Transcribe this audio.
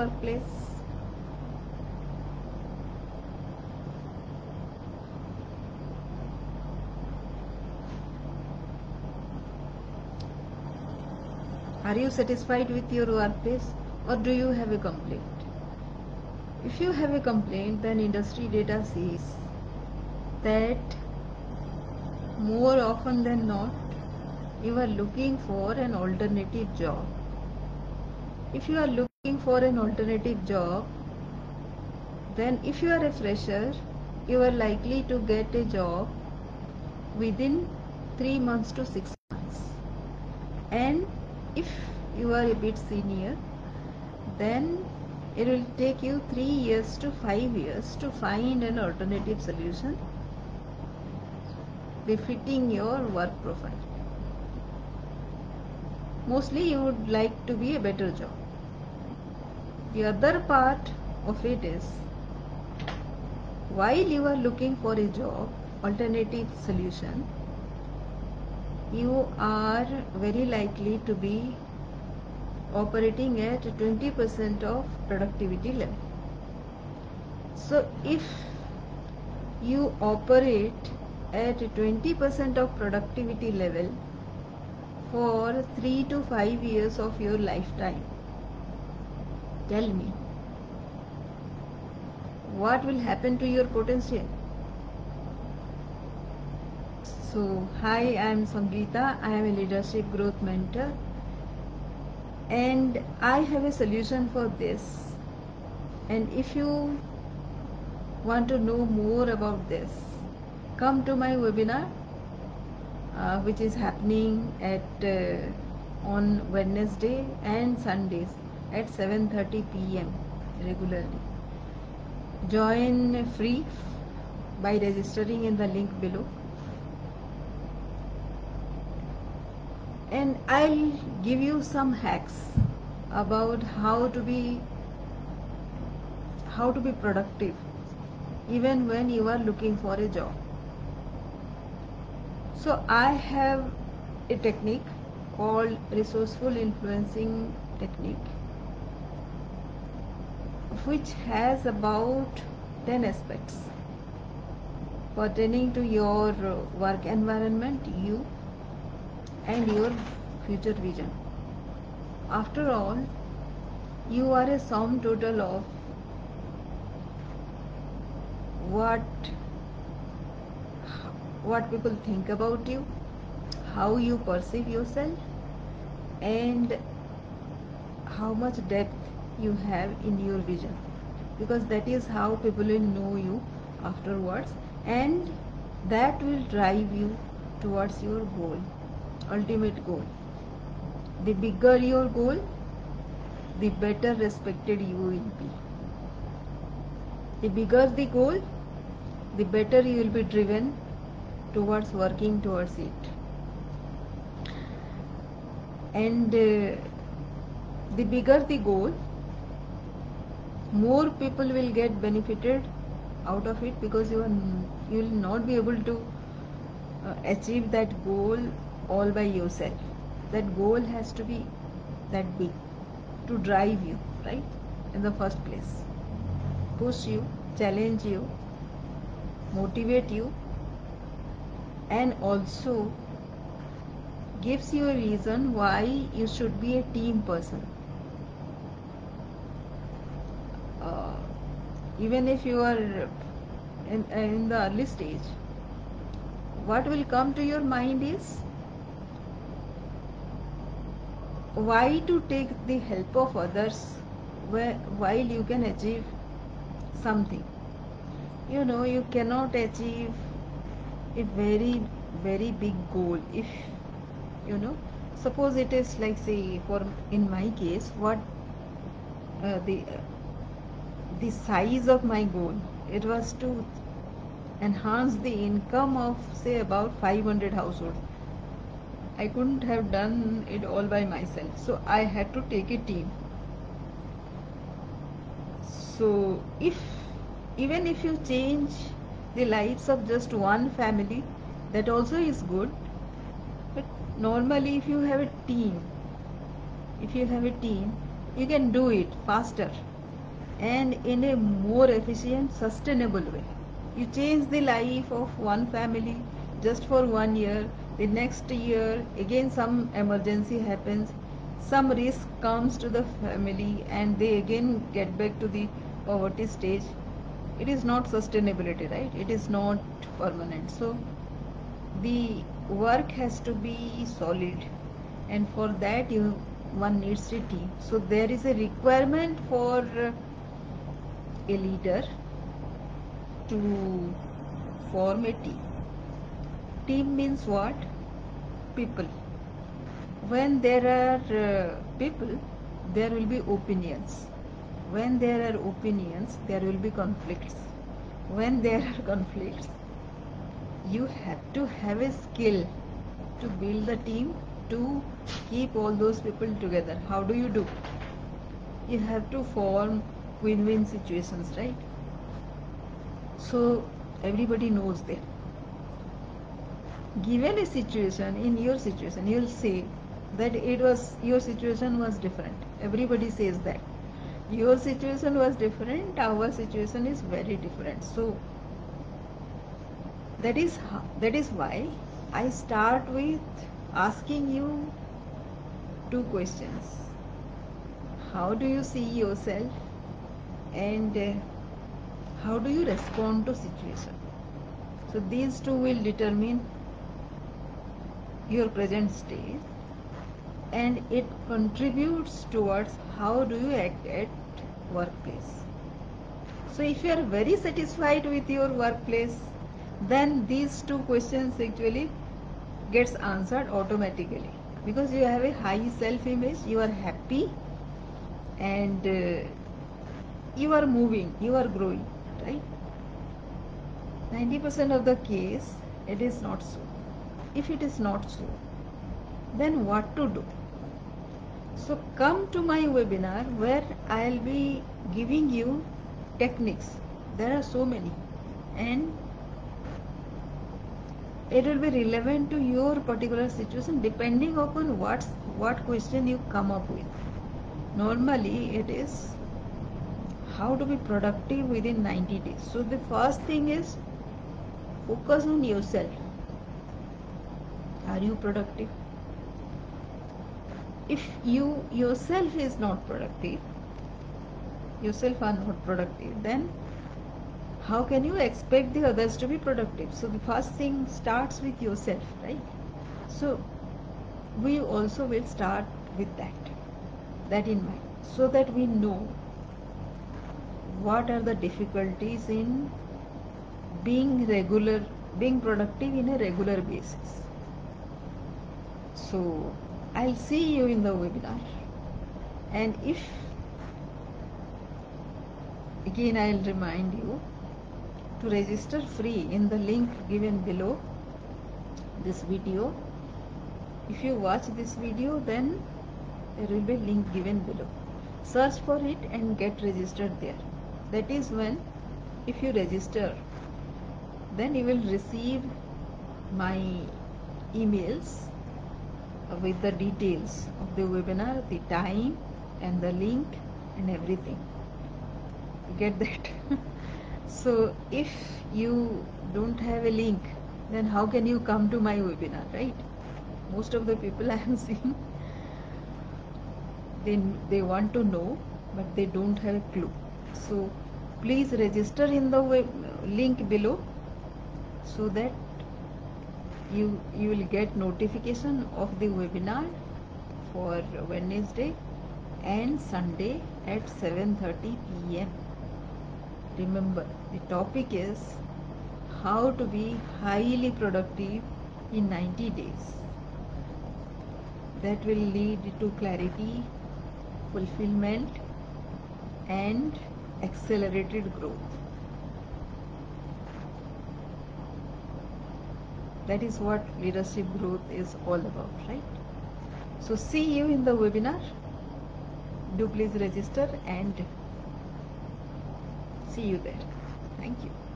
workplace Are you satisfied with your workplace or do you have a complaint? If you have a complaint, then industry data says that more often than not, you are looking for an alternative job. If you are looking for an alternative job, then if you are a fresher, you are likely to get a job within 3 months to 6 months. And if you are a bit senior then it will take you 3 years to 5 years to find an alternative solution befitting your work profile mostly you would like to be a better job the other part of it is while you are looking for a job alternative solution you are very likely to be operating at 20% of productivity level. So if you operate at 20% of productivity level for 3 to 5 years of your lifetime, tell me, what will happen to your potential? So, hi, I am Sangeeta. I am a leadership growth mentor, and I have a solution for this. And if you want to know more about this, come to my webinar, uh, which is happening at uh, on Wednesday and Sundays at 7:30 p.m. regularly. Join free by registering in the link below. and I'll give you some hacks about how to be how to be productive even when you are looking for a job so I have a technique called resourceful influencing technique which has about 10 aspects pertaining to your work environment you and your future vision. After all, you are a sum total of what what people think about you, how you perceive yourself, and how much depth you have in your vision because that is how people will know you afterwards and that will drive you towards your goal ultimate goal. The bigger your goal, the better respected you will be. The bigger the goal, the better you will be driven towards working towards it. And uh, the bigger the goal, more people will get benefited out of it because you you will not be able to uh, achieve that goal all by yourself. That goal has to be that big to drive you, right? In the first place. Push you, challenge you, motivate you, and also gives you a reason why you should be a team person. Even if you are in, in the early stage, what will come to your mind is why to take the help of others while you can achieve something? You know you cannot achieve a very very big goal if you know suppose it is like say for in my case what uh, the the size of my goal it was to enhance the income of say about 500 households I couldn't have done it all by myself. So I had to take a team. So if even if you change the lives of just one family, that also is good. But normally if you have a team, if you have a team, you can do it faster and in a more efficient sustainable way. You change the life of one family just for one year the next year again some emergency happens some risk comes to the family and they again get back to the poverty stage. It is not sustainability right? It is not permanent. So the work has to be solid and for that you one needs a team so there is a requirement for a leader to form a team. Team means what? People. When there are uh, people there will be opinions. When there are opinions there will be conflicts. When there are conflicts you have to have a skill to build the team to keep all those people together. How do you do? You have to form win-win situations right? So everybody knows that given a situation in your situation you'll say that it was your situation was different. Everybody says that. Your situation was different our situation is very different. So that is how, that is why i start with asking you two questions. How do you see yourself and uh, how do you respond to situation? So these two will determine your present state. And it contributes towards how do you act at workplace. So if you are very satisfied with your workplace then these two questions actually gets answered automatically. Because you have a high self image you are happy. And uh, you are moving you are growing right 90% of the case it is not so if it is not so then what to do so come to my webinar where I'll be giving you techniques. There are so many and it will be relevant to your particular situation depending upon what what question you come up with. Normally it is how to be productive within 90 days. So the first thing is focus on yourself. Are you productive? if you yourself is not productive yourself are not productive then how can you expect the others to be productive so the first thing starts with yourself right so we also will start with that that in mind so that we know what are the difficulties in being regular being productive in a regular basis? So I'll see you in the webinar. And if again I'll remind you to register free in the link given below this video. If you watch this video then there will be link given below. Search for it and get registered there that is when if you register then you will receive my emails with the details of the webinar, the time and the link and everything. You get that? so if you don't have a link, then how can you come to my webinar, right? Most of the people I am seeing, they, they want to know, but they don't have a clue. So please register in the web, link below so that you you will get notification of the webinar for Wednesday and Sunday at 7:30 p.m. Remember the topic is how to be highly productive in 90 days. That will lead to clarity, fulfillment and accelerated growth. That is what leadership growth is all about, right? So see you in the webinar. Do please register and see you there. Thank you.